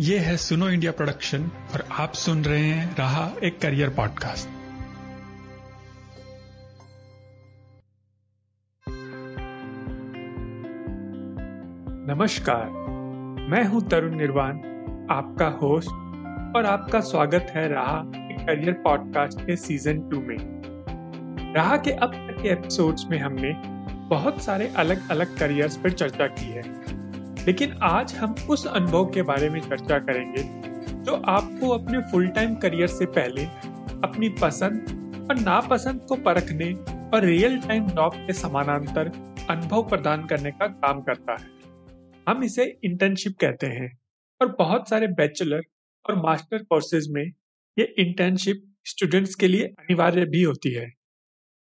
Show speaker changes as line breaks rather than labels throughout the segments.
ये है सुनो इंडिया प्रोडक्शन और आप सुन रहे हैं रहा एक करियर पॉडकास्ट। नमस्कार, मैं हूँ तरुण निर्वाण, आपका होस्ट और आपका स्वागत है रहा एक करियर पॉडकास्ट के सीज़न टू में। रहा के अब तक के एपिसोड्स में हमने बहुत सारे अलग अलग करियर्स पर चर्चा की है। लेकिन आज हम उस अनुभव के बारे में चर्चा करेंगे, जो आपको अपने फुल टाइम करियर से पहले, अपनी पसंद और नापसंद को परखने और रियल टाइम जॉब के समानांतर अनुभव प्रदान करने का काम करता है। हम इसे इंटर्नशिप कहते हैं और बहुत सारे बैचलर और मास्टर कोर्सेज में ये इंटर्नशिप स्टूडेंट्स के लिए अनिवार्य भी होती है।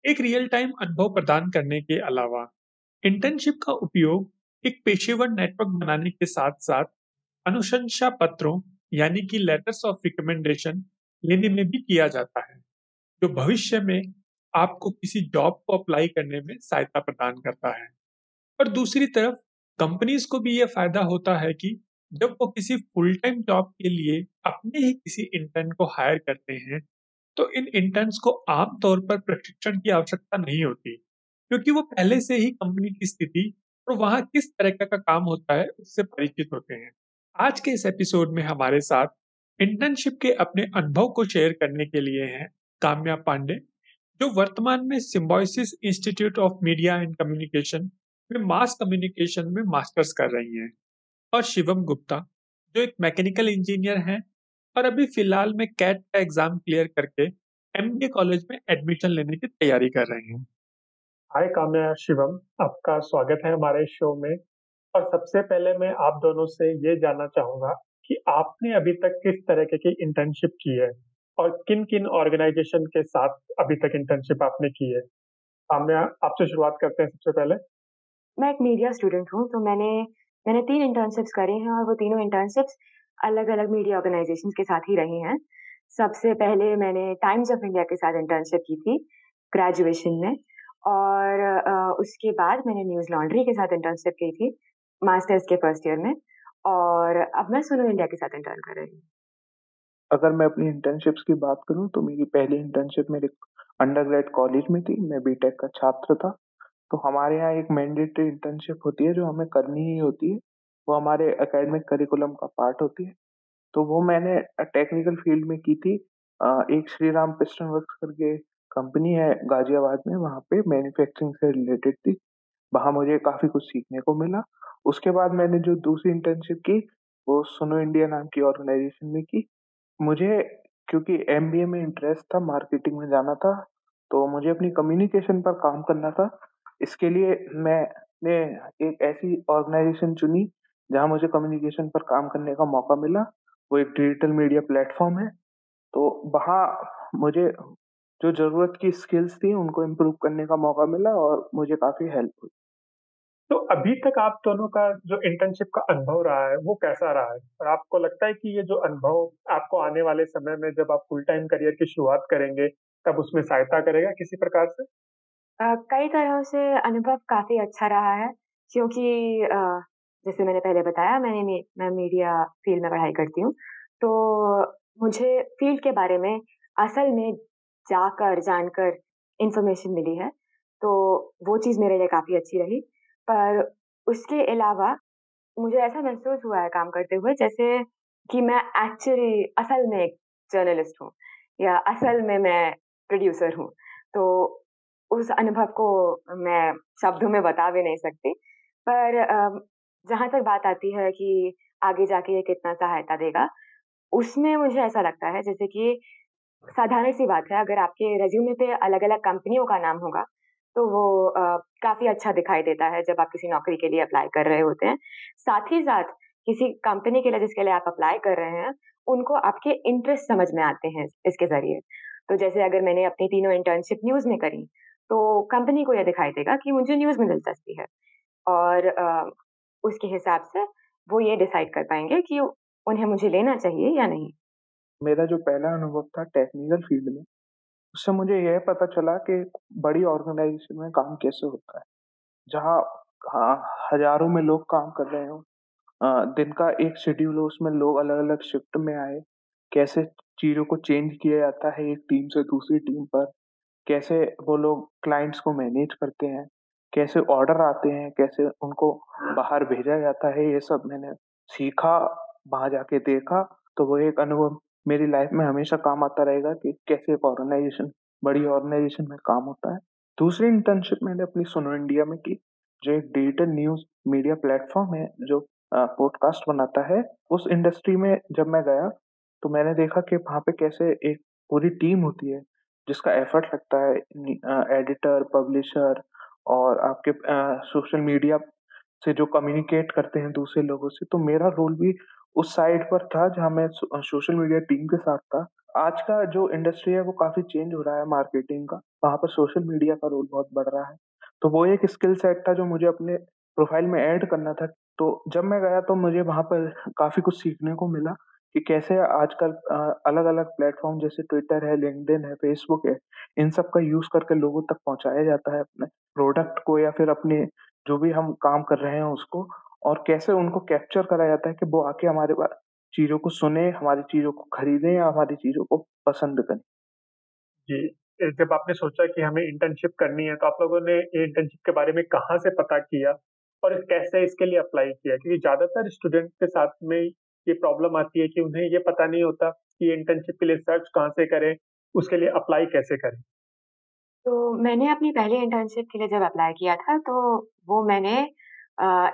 एक रियल टाइम अनुभव प्रदान करने के अलावा इंटर्नशिप का उपयोग एक पेशेवर नेटवर्क बनाने के साथ साथ अनुशंसा पत्रों, यानी कि लेटर्स ऑफ़ रिकमेंडेशन लेने में भी किया जाता है, जो भविष्य में आपको किसी जॉब को अप्लाई करने में सहायता प्रदान करता है। और दूसरी तरफ़ कंपनीज़ को भी यह फ़ायदा होता है कि जब वो किसी फुल टाइम जॉब के लिए अपने ही किसी इंटर्न को हायर करते हैं तो इन इंटर्न्स को आमतौर पर प्रशिक्षण की आवश्यकता नहीं होती, क्योंकि वो पहले से ही कंपनी की स्थिति और वहाँ किस तरह का का काम होता है, उससे परिचित होते हैं। आज के इस एपिसोड में हमारे साथ इंटर्नशिप के अपने अनुभव को शेयर करने के लिए हैं काम्या पांडे, जो वर्तमान में Symbiosis Institute of Media and Communication में मास कम्युनिकेशन में मास्टर्स कर रही हैं, और शिवम गुप्ता, जो एक मैकेनिकल इंजीनियर हैं और अभी फ़िलहाल में कैट का एग्ज़ाम क्लियर करके एमबीए कॉलेज में एडमिशन लेने की तैयारी कर रहे हैं।
हाय काम्या, शिवम, आपका स्वागत है हमारे शो में। और सबसे पहले मैं आप दोनों से ये जानना चाहूँगा कि आपने अभी तक किस तरह के, की इंटर्नशिप की है? और किन किन ऑर्गेनाइजेशन के साथ अभी तक इंटर्नशिप आपने की है? काम्या, आपसे शुरुआत करते हैं सबसे पहले।
मैं एक मीडिया स्टूडेंट हूँ तो मैंने मैंने तीन इंटर्नशिप्स करी हैं और वो तीनों इंटर्नशिप्स अलग अलग मीडिया ऑर्गेनाइजेशन के साथ ही रही हैं। सबसे पहले मैंने टाइम्स ऑफ़ इंडिया के साथ इंटर्नशिप की थी ग्रेजुएशन में। और उसके बाद मैंने न्यूज़ लॉन्ड्री के साथ इंटर्नशिप की थी, मास्टर्स के फ़र्स्ट ईयर में, और अब मैं सुनो इंडिया के साथ इंटर्न कर रही हूँ।
अगर मैं अपनी इंटर्नशिप्स की बात करूँ तो मेरी पहली इंटर्नशिप मेरे अंडर ग्रेड कॉलेज में थी, मैं बीटेक का छात्र था। तो हमारे यहाँ एक मैंडेटरी इंटर्नशिप होती है, जो हमें करनी ही होती है, वो हमारे एकेडमिक करिकुलम का पार्ट होती है। तो वो मैंने टेक्निकल फ़ील्ड में की थी एक श्री राम पिस्टन वर्क करके कंपनी है गाजियाबाद में, वहाँ पे मैन्युफैक्चरिंग से रिलेटेड थी। वहाँ मुझे काफ़ी कुछ सीखने को मिला। उसके बाद मैंने जो दूसरी इंटर्नशिप की, वो सुनो इंडिया नाम की ऑर्गेनाइजेशन में की। मुझे, क्योंकि एमबीए में इंटरेस्ट था मार्केटिंग में जाना था तो मुझे अपनी कम्युनिकेशन पर काम करना था। इसके लिए मैंने एक ऐसी ऑर्गेनाइजेशन चुनी, जहाँ मुझे कम्युनिकेशन पर काम करने का मौका मिला। वो एक डिजिटल मीडिया प्लेटफॉर्म है। तो वहाँ मुझे जो ज़रूरत की स्किल्स थी उनको इम्प्रूव करने का मौका मिला और मुझे काफ़ी हेल्प हुई।
तो अभी तक आप दोनों का जो इंटर्नशिप का अनुभव रहा है वो कैसा रहा है? और आपको लगता है कि ये जो अनुभव आपको आने वाले समय में जब आप फुल टाइम करियर की शुरुआत करेंगे तब उसमें सहायता करेगा किसी प्रकार से?
कई तरह से अनुभव काफ़ी अच्छा रहा है क्योंकि जैसे मैंने पहले बताया मैंने मैं मीडिया फ़ील्ड में पढ़ाई करती हूँ। तो मुझे फ़ील्ड के बारे में असल में जाकर, जानकर इंफॉर्मेशन मिली है। तो वो चीज़ मेरे लिए काफ़ी अच्छी रही। पर उसके अलावा मुझे ऐसा महसूस हुआ है काम करते हुए, जैसे कि मैं एक्चुअली असल में एक जर्नलिस्ट हूँ या असल में मैं प्रोड्यूसर हूँ। तो उस अनुभव को मैं शब्दों में बता भी नहीं सकती। पर जहाँ तक बात आती है कि आगे जाके ये कितना सहायता देगा, उसमें मुझे ऐसा लगता है, जैसे कि साधारण सी बात है, अगर आपके रेज्यूमे पे अलग अलग कंपनियों का नाम होगा तो वो काफ़ी अच्छा दिखाई देता है जब आप किसी नौकरी के लिए अप्लाई कर रहे होते हैं। साथ ही साथ, किसी कंपनी के लिए जिसके लिए आप अप्लाई कर रहे हैं, उनको आपके इंटरेस्ट समझ में आते हैं इसके ज़रिए। तो जैसे अगर मैंने अपनी तीनों इंटर्नशिप न्यूज़ में करी तो कंपनी को यह दिखाई देगा कि मुझे न्यूज़ में दिलचस्पी है और उसके हिसाब से वो ये डिसाइड कर पाएँगे कि उन्हें मुझे लेना चाहिए या नहीं।
मेरा जो पहला अनुभव था टेक्निकल फ़ील्ड में उससे मुझे यह पता चला कि बड़ी ऑर्गेनाइजेशन में काम कैसे होता है। जहाँ हाँ हज़ारों में लोग काम कर रहे हो दिन का एक शेड्यूल हो उसमें लोग अलग-अलग शिफ्ट में आए, कैसे चीज़ों को चेंज किया जाता है एक टीम से दूसरी टीम पर, कैसे वो लोग क्लाइंट्स को मैनेज करते हैं, कैसे ऑर्डर आते हैं, कैसे उनको बाहर भेजा जाता है, ये सब मैंने सीखा, वहाँ जाके देखा, तो वो एक अनुभव मेरी लाइफ में हमेशा काम आता रहेगा कि कैसे एक ऑर्गेनाइज़ेशन बड़ी ऑर्गेनाइज़ेशन में काम होता है। दूसरी इंटर्नशिप मैंने अपनी सुनो इंडिया में की, जो एक डिजिटल न्यूज़ मीडिया प्लेटफ़ॉर्म है जो पॉडकास्ट बनाता है। उस इंडस्ट्री में जब मैं गया, तो मैंने देखा कि वहाँ पे कैसे एक पूरी टीम होती है, जिसका एफर्ट लगता है एडिटर, पब्लिशर और आपके सोशल मीडिया से जो कम्युनिकेट करते हैं दूसरे लोगों से, तो मेरा रोल भी उस साइड पर था जहाँ मैं सोशल मीडिया टीम के साथ था। आज का जो इंडस्ट्री है वो काफ़ी चेंज हो रहा है मार्केटिंग का, वहाँ पर सोशल मीडिया का रोल बहुत बढ़ रहा है। तो वो एक स्किल सेट था जो मुझे अपने प्रोफ़ाइल में ऐड करना था। तो जब मैं गया तो मुझे वहाँ पर काफ़ी कुछ सीखने को मिला कि कैसे आजकल अलग-अलग प्लेटफ़ॉर्म जैसे ट्विटर है, लिंक्डइन है, फेसबुक है, इन सब का यूज़ करके लोगों तक पहुँचाया जाता है अपने प्रोडक्ट को या फिर अपने जो भी हम काम कर रहे हैं उसको और कैसे उनको कैप्चर करा जाता है कि वो आके हमारे चीज़ों को सुने, हमारी चीज़ों को खरीदें या हमारी चीज़ों को पसंद करें।
जी, जब आपने सोचा कि हमें इंटर्नशिप करनी है, तो आप लोगों ने इंटर्नशिप के बारे में कहाँ से पता किया और कैसे इसके लिए अप्लाई किया? क्योंकि ज़्यादातर स्टूडेंट के साथ में ये प्रॉब्लम आती है कि उन्हें ये पता नहीं होता कि इंटर्नशिप के लिए सर्च कहाँ से करें, उसके लिए अप्लाई कैसे करें?
तो मैंने अपनी पहली इंटर्नशिप के लिए जब अप्लाई किया था, तो वो मैंने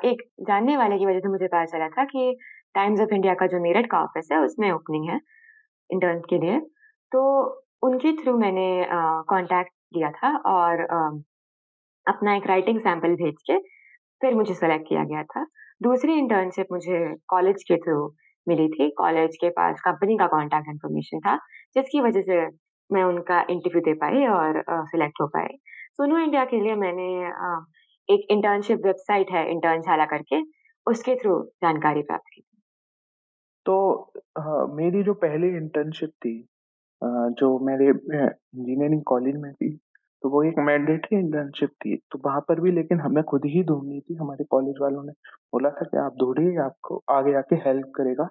एक जानने वाले की वजह से मुझे पता चला था कि टाइम्स ऑफ़ इंडिया का जो मेरठ का ऑफ़िस है उसमें ओपनिंग है इंटर्न के लिए। तो उनके थ्रू मैंने कांटेक्ट किया था और अपना एक राइटिंग सैंपल भेज के फिर मुझे सेलेक्ट किया गया था। दूसरी इंटर्नशिप मुझे कॉलेज के थ्रू मिली थी। कॉलेज के पास कंपनी का कॉन्टैक्ट इन्फॉर्मेशन था जिसकी वजह से मैं उनका इंटरव्यू दे पाई और सिलेक्ट हो पाई सोनो इंडिया के लिए मैंने एक इंटर्नशिप वेबसाइट है इंटर्नशाला करके, उसके थ्रू जानकारी प्राप्त की
तो हाँ, मेरी जो पहली इंटर्नशिप थी जो मेरे इंजीनियरिंग कॉलेज में थी, तो वो एक मैंडेटरी इंटर्नशिप थी। तो वहाँ पर भी लेकिन हमें खुद ही ढूँढनी थी, हमारे कॉलेज वालों ने बोला था कि आप ढूँढिए, आपको आगे आके हेल्प करेगा।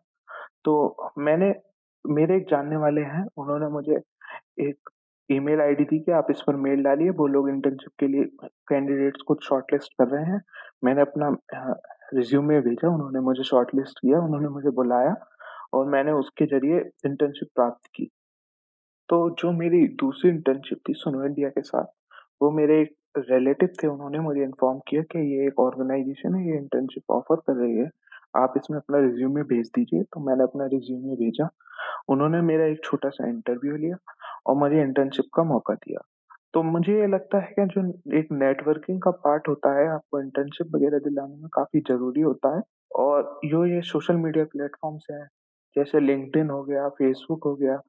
तो मैंने मेरे एक जानने वाले हैं, उन्होंने मुझे एक ईमेल आईडी थी कि आप इस पर मेल डालिए, वो लोग इंटर्नशिप के लिए कैंडिडेट्स को शॉर्टलिस्ट कर रहे हैं। मैंने अपना रिज्यूमे भेजा, उन्होंने मुझे शॉर्टलिस्ट किया, उन्होंने मुझे बुलाया और मैंने उसके ज़रिए इंटर्नशिप प्राप्त की। तो जो मेरी दूसरी इंटर्नशिप थी सुनो इंडिया के साथ, वो मेरे एक रिलेटिव थे, उन्होंने मुझे इन्फॉर्म किया कि ये एक ऑर्गेनाइज़ेशन है, ये इंटर्नशिप ऑफ़र कर रही है, आप इसमें अपना रिज्यूमे भेज दीजिए। तो मैंने अपना रिज्यूमे भेजा, उन्होंने मेरा एक छोटा-सा इंटरव्यू लिया और मुझे इंटर्नशिप का मौका दिया। तो मुझे ये लगता है कि जो एक नेटवर्किंग का पार्ट होता है, आपको इंटर्नशिप वगैरह दिलाने में काफ़ी ज़रूरी होता है और जो ये सोशल मीडिया प्लेटफ़ॉर्म्स हैं, जैसे लिंक्डइन हो गया, फेसबुक हो गया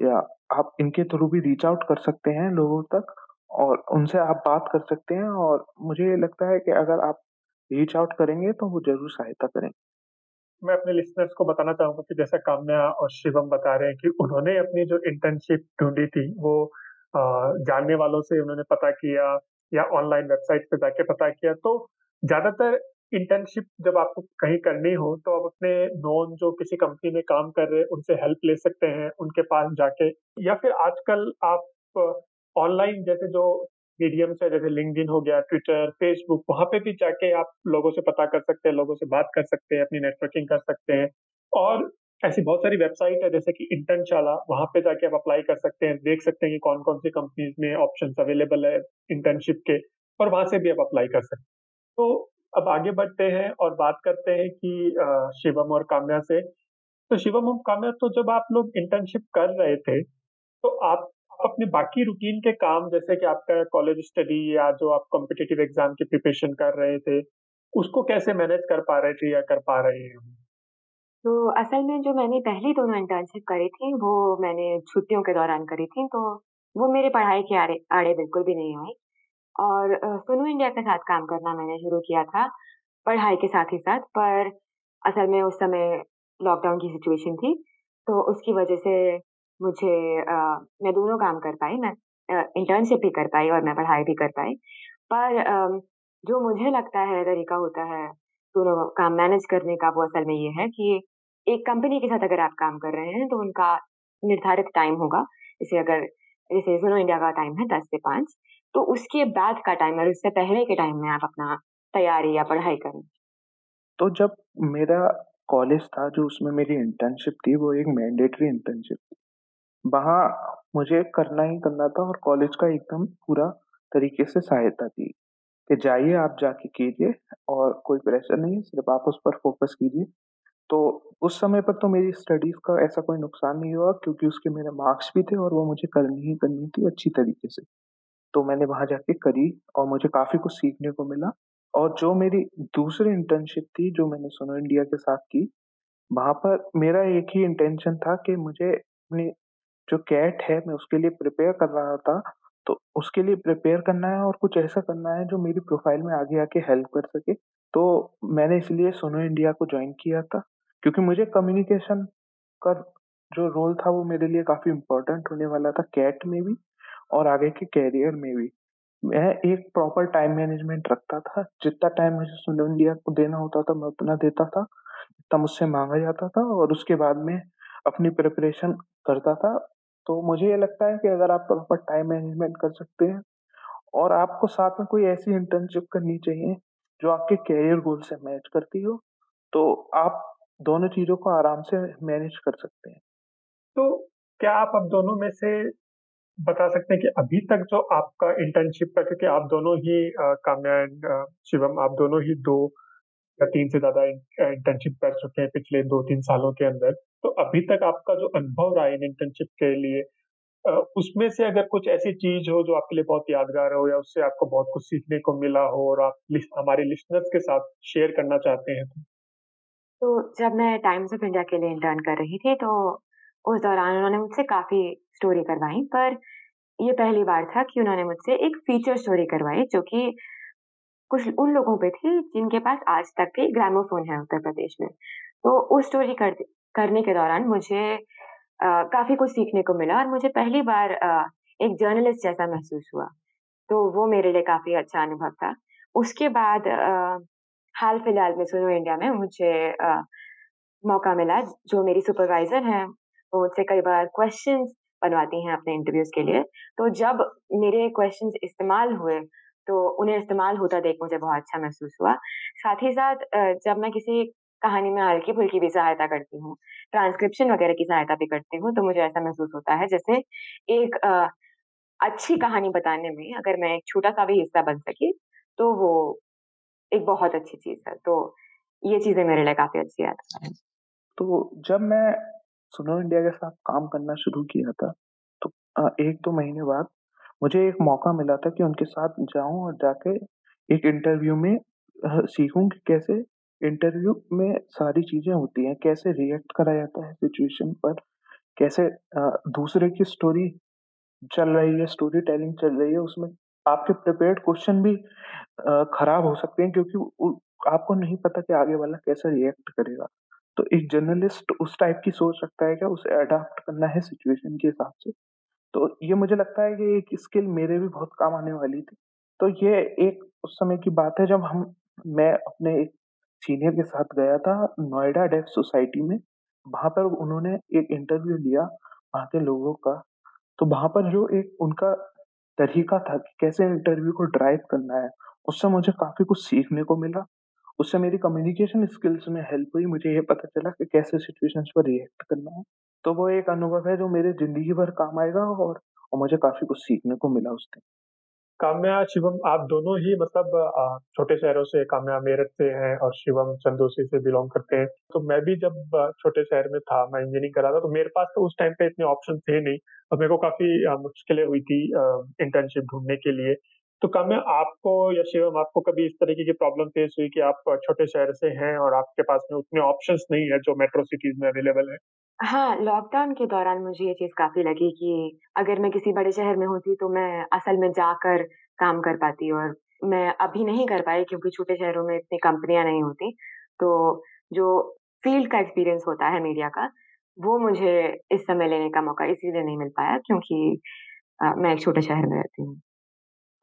या आप इनके थ्रू भी रीच आउट कर सकते हैं लोगों तक और उनसे आप बात कर सकते हैं और मुझे ये लगता है कि अगर आप रीच आउट करेंगे तो वो ज़रूर सहायता करेंगे।
मैं अपने लिसनर्स को बताना चाहूँगा कि जैसा काम्या और शिवम बता रहे हैं कि उन्होंने अपनी जो इंटर्नशिप ढूँढी थी वो जानने वालों से उन्होंने पता किया या ऑनलाइन वेबसाइट पे जाके पता किया। तो ज़्यादातर इंटर्नशिप जब आपको कहीं करनी हो तो आप अपने नॉन जो किसी कंपनी में काम कर रहे हैं उनसे हेल्प ले सकते हैं, उनके पास जाके या फिर आजकल आप ऑनलाइन जैसे जो मीडियम्स है जैसे लिंक्डइन हो गया, ट्विटर, फेसबुक वहाँ पे भी जाके आप लोगों से पता कर सकते हैं, लोगों से बात कर सकते हैं, अपनी नेटवर्किंग कर सकते हैं और ऐसी बहुत सारी वेबसाइट है जैसे कि इंटर्नशाला वहाँ पे जाके आप अप्लाई कर सकते हैं, देख सकते हैं कि कौन-कौन सी कंपनीज़ में ऑप्शन अवेलेबल है इंटर्नशिप के और वहाँ से भी आप अप्लाई कर सकते हैं। तो अब आगे बढ़ते हैं और बात करते हैं कि शिवम और काम्या से। तो शिवम और काम्या तो जब आप लोग इंटर्नशिप कर रहे थे, तो आप अपने बाकी रूटीन के काम जैसे कि आपका कॉलेज स्टडी या जो आप कॉम्पिटिटिव एग्ज़ाम की प्रिपरेशन कर रहे थे, उसको कैसे मैनेज कर पा रहे थे या कर पा रहे हैं?
तो असल में जो मैंने पहली दोनों इंटर्नशिप करी थी, वो मैंने छुट्टियों के दौरान करी थी, तो वो मेरे पढ़ाई के आड़े आड़े बिल्कुल भी नहीं आई और सुनो इंडिया के साथ काम करना मैंने शुरू किया था, पढ़ाई के साथ ही साथ पर असल में उस समय लॉकडाउन की सिचुएशन थी, तो उसकी वजह से मुझे आ, मैं दोनों काम कर पाई मैं इंटर्नशिप भी कर पाई और मैं पढ़ाई भी कर पाई। पर आ, जो मुझे लगता है तरीका होता है दोनों काम मैनेज करने का वो असल में ये है कि एक कंपनी के साथ अगर आप काम कर रहे हैं तो उनका निर्धारित टाइम होगा। जैसे अगर जैसे सुनो इंडिया का टाइम है दस से पाँच तो उसके बाद का टाइम और उससे पहले के टाइम में आप अपना तैयारी या पढ़ाई करें।
तो जब मेरा कॉलेज था जो उसमें मेरी इंटर्नशिप थी वो एक मैंडेटरी इंटर्नशिप थी। वहाँ मुझे करना ही करना था और कॉलेज का एकदम पूरा तरीके से सहायता थी कि जाइए आप जाके कीजिए और कोई प्रेशर नहीं है, सिर्फ़ आप उस पर फोकस कीजिए। तो उस समय पर तो मेरी स्टडीज़ का ऐसा कोई नुकसान नहीं हुआ क्योंकि उसके मेरे मार्क्स भी थे और वो मुझे करनी ही करनी थी अच्छी तरीके से। तो मैंने वहाँ जाके करी और मुझे काफ़ी कुछ सीखने को मिला और जो मेरी दूसरी इंटर्नशिप थी जो मैंने सुनो इंडिया के साथ की, वहाँ पर मेरा एक ही इंटेंशन था कि मुझे अपनी जो कैट है, मैं उसके लिए प्रिपेयर कर रहा था। तो उसके लिए प्रिपेयर करना है और कुछ ऐसा करना है जो मेरी प्रोफ़ाइल में आगे आके हेल्प कर सके। तो मैंने इसलिए सोनो इंडिया को ज्वाइन किया था, क्योंकि मुझे कम्युनिकेशन का जो रोल था वो मेरे लिए काफ़ी इम्पोर्टेंट होने वाला था कैट में भी और आगे के कैरियर में भी। मैं एक प्रॉपर टाइम मैनेजमेंट रखता था। जितना टाइम मुझे सोनो इंडिया को देना होता था, मैं उतना देता था, जितना मुझसे मांगा जाता था और उसके बाद में अपनी प्रिपरेशन करता था। तो मुझे ये लगता है कि अगर आप प्रॉपर टाइम मैनेजमेंट कर सकते हैं और आपको साथ में कोई ऐसी इंटर्नशिप करनी चाहिए जो आपके कैरियर गोल से मैच करती हो तो आप दोनों चीज़ों को आराम से मैनेज कर सकते हैं।
तो क्या आप अब दोनों में से बता सकते हैं कि अभी तक जो आपका इंटर्नशिप का, क्योंकि आप दोनों ही काम्या एंड शिवम, आप दोनों ही दो या तीन से ज़्यादा इंटर्नशिप कर चुके हैं पिछले दो तीन सालों के अंदर तो अभी तक आपका जो अनुभव रहा है इंटर्नशिप के लिए उसमें से अगर कुछ ऐसी चीज़ हो जो आपके लिए बहुत यादगार हो या उससे आपको बहुत कुछ सीखने को मिला हो और आप हमारे लिस्टनर्स के साथ शेयर करना चाहते हैं तो?
तो जब मैं टाइम्स ऑफ़ इंडिया के लिए इंटर्न कर रही थी तो उस दौरान उन्होंने मुझसे काफ़ी स्टोरी करवाई, पर ये पहली बार था कि उन्होंने मुझसे एक फीचर स्टोरी करवाई, जो कि कुछ उन लोगों पे थी जिनके पास आज तक के ग्रामोफोन है उत्तर प्रदेश में। तो उस स्टोरी कर, करने के दौरान मुझे आ, काफ़ी कुछ सीखने को मिला और मुझे पहली बार आ, एक जर्नलिस्ट जैसा महसूस हुआ। तो वो मेरे लिए काफ़ी अच्छा अनुभव था। उसके बाद आ, हाल फ़िलहाल में सुनो इंडिया में मुझे आ, मौका मिला जो मेरी सुपरवाइजर हैं वो मुझसे कई बार क्वेश्चंस बनवाती हैं अपने इंटरव्यूज़ के लिए। तो जब मेरे क्वेश्चंस इस्तेमाल हुए तो उन्हें इस्तेमाल होता देख मुझे बहुत अच्छा महसूस हुआ। साथ ही साथ जब मैं किसी कहानी में हल्की फुल्की भी सहायता करती हूँ ट्रांसक्रिप्शन वगैरह की सहायता भी करती हूँ तो मुझे ऐसा महसूस होता है जैसे एक अच्छी कहानी बताने में अगर मैं एक छोटा सा भी हिस्सा बन सकी तो वो एक बहुत अच्छी चीज़ है। तो ये चीज़ें मेरे लिए काफ़ी अच्छी है।
तो जब मैं सुनो इंडिया के साथ काम करना शुरू किया था तो एक दो महीने बाद मुझे एक मौका मिला था कि उनके साथ जाऊँ और जाके एक इंटरव्यू में सीखूं कि कैसे इंटरव्यू में सारी चीज़ें होती हैं, कैसे रिएक्ट करा जाता है सिचुएशन पर, कैसे दूसरे की स्टोरी चल रही है स्टोरी टेलिंग चल रही है, उसमें आपके प्रिपेयर्ड क्वेश्चन भी खराब हो सकते हैं क्योंकि आपको नहीं पता कि आगे वाला कैसे रिएक्ट करेगा। तो एक जर्नलिस्ट उस टाइप की सोच सकता है क्या? उसे अडाप्ट करना है सिचुएशन के हिसाब से। तो ये मुझे लगता है कि एक स्किल मेरे भी बहुत काम आने वाली थी। तो ये एक उस समय की बात है जब हम, मैं अपने एक सीनियर के साथ गया था नोएडा डेफ सोसाइटी में। वहाँ पर उन्होंने एक इंटरव्यू लिया वहाँ के लोगों का। तो वहाँ पर जो एक उनका तरीका था कि कैसे इंटरव्यू को ड्राइव करना है, उससे मुझे काफ़ी कुछ सीखने को मिला। उससे मेरी कम्युनिकेशन स्किल्स में हेल्प हुई, मुझे ये पता चला कि कैसे सिचुएशंस पर रिएक्ट करना है। तो वो एक अनुभव है जो मेरे ज़िंदगी भर काम आएगा और और मुझे काफ़ी कुछ सीखने को मिला उस दिन।
काम्या, शिवम आप दोनों ही मतलब छोटे शहरों से काम्या मेरठ से हैं और शिवम चंदोसी से बिलोंग करते हैं। तो मैं भी जब छोटे शहर में था, मैं इंजीनियरिंग कर रहा था, तो मेरे पास तो उस टाइम पे इतने ऑप्शन थे नहीं और मेरे को काफ़ी मुश्किलें हुई थी इंटर्नशिप ढूँढने के लिए। तो काम्या आपको या शिवम आपको कभी इस तरीके की प्रॉब्लम फेस हुई कि आप छोटे शहर से हैं और आपके पास में उतने ऑप्शंस नहीं है जो मेट्रो सिटीज़ में अवेलेबल है?
हाँ, लॉकडाउन के दौरान मुझे ये चीज़ काफ़ी लगी कि अगर मैं किसी बड़े शहर में होती तो मैं असल में जाकर काम कर पाती और मैं अभी नहीं कर पाई क्योंकि छोटे शहरों में इतनी कंपनियाँ नहीं होती। तो जो फ़ील्ड का एक्सपीरियंस होता है मीडिया का, वो मुझे इस समय लेने का मौका इसीलिए नहीं मिल पाया क्योंकि आ, मैं एक छोटे शहर में रहती हूँ।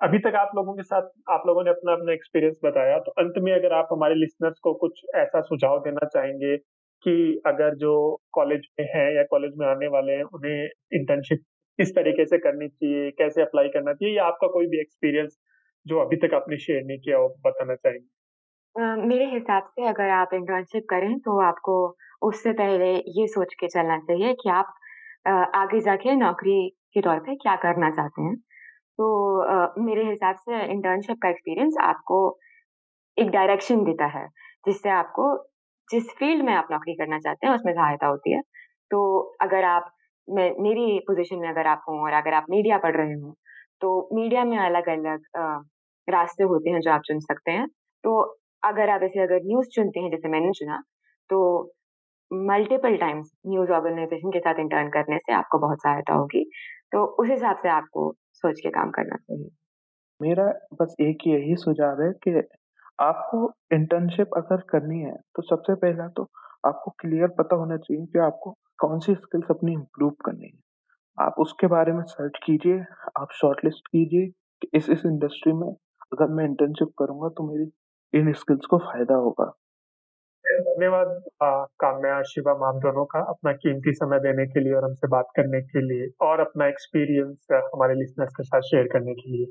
अभी तक आप लोगों के साथ, आप लोगों ने अपना अपना एक्सपीरियंस बताया तो अंत में अगर आप हमारे लिसनर्स को कुछ ऐसा सुझाव देना चाहेंगे कि अगर जो कॉलेज में है या कॉलेज में आने वाले हैं, उन्हें इंटर्नशिप किस तरीके से करनी चाहिए, कैसे अप्लाई करना चाहिए, या आपका कोई भी एक्सपीरियंस जो अभी तक आपने शेयर नहीं किया वो बताना चाहेंगे?
मेरे हिसाब से अगर आप इंटर्नशिप करें तो आपको उससे पहले ये सोच के चलना चाहिए कि आप आगे जाके नौकरी के तौर पे क्या करना चाहते हैं। तो मेरे हिसाब से इंटर्नशिप का एक्सपीरियंस आपको एक डायरेक्शन देता है, जिससे आपको, जिस फ़ील्ड में आप नौकरी करना चाहते हैं, उसमें सहायता होती है। तो अगर आप, मैं, मेरी पोजीशन में अगर आप हों और अगर आप मीडिया पढ़ रहे हों तो मीडिया में अलग अलग रास्ते होते हैं जो आप चुन सकते हैं। तो अगर आप ऐसे अगर न्यूज़ चुनते हैं, जैसे मैंने चुना तो मल्टीपल टाइम्स न्यूज़ ऑर्गेनाइजेशन के साथ इंटर्न करने से आपको बहुत सहायता होगी। तो उस हिसाब से आपको सोच के काम करना चाहिए।
मेरा बस एक यही सुझाव है कि आपको इंटर्नशिप अगर करनी है तो सबसे पहला तो आपको क्लियर पता होना चाहिए कि आपको कौन सी स्किल्स अपनी इम्प्रूव करनी है। आप उसके बारे में सर्च कीजिए, आप शॉर्टलिस्ट कीजिए कि इस इस इंडस्ट्री में अगर मैं इंटर्नशिप करूँगा तो मेरी इन स्किल्स को फ़ायदा होगा।
धन्यवाद। काम्या शिवम आप दोनों का अपना कीमती समय देने के लिए और हमसे बात करने के लिए और अपना एक्सपीरियंस हमारे लिसनर्स के साथ शेयर करने के लिए।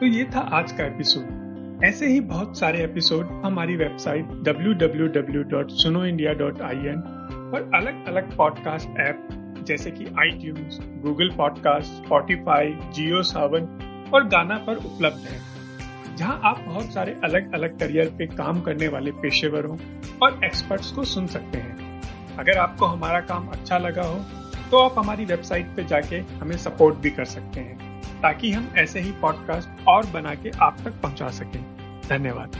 तो ये था आज का एपिसोड ऐसे ही बहुत सारे एपिसोड हमारी वेबसाइट www.sunoindia.in और अलग अलग पॉडकास्ट ऐप जैसे कि आई Google podcast Spotify Jio Saavn और गाना पर उपलब्ध है। जहाँ आप बहुत सारे अलग अलग करियर पे काम करने वाले पेशेवरों और एक्सपर्ट्स को सुन सकते हैं। अगर आपको हमारा काम अच्छा लगा हो तो आप हमारी वेबसाइट पे जाके हमें सपोर्ट भी कर सकते हैं, ताकि हम ऐसे ही पॉडकास्ट और बना के आप तक पहुँचा सकें। धन्यवाद।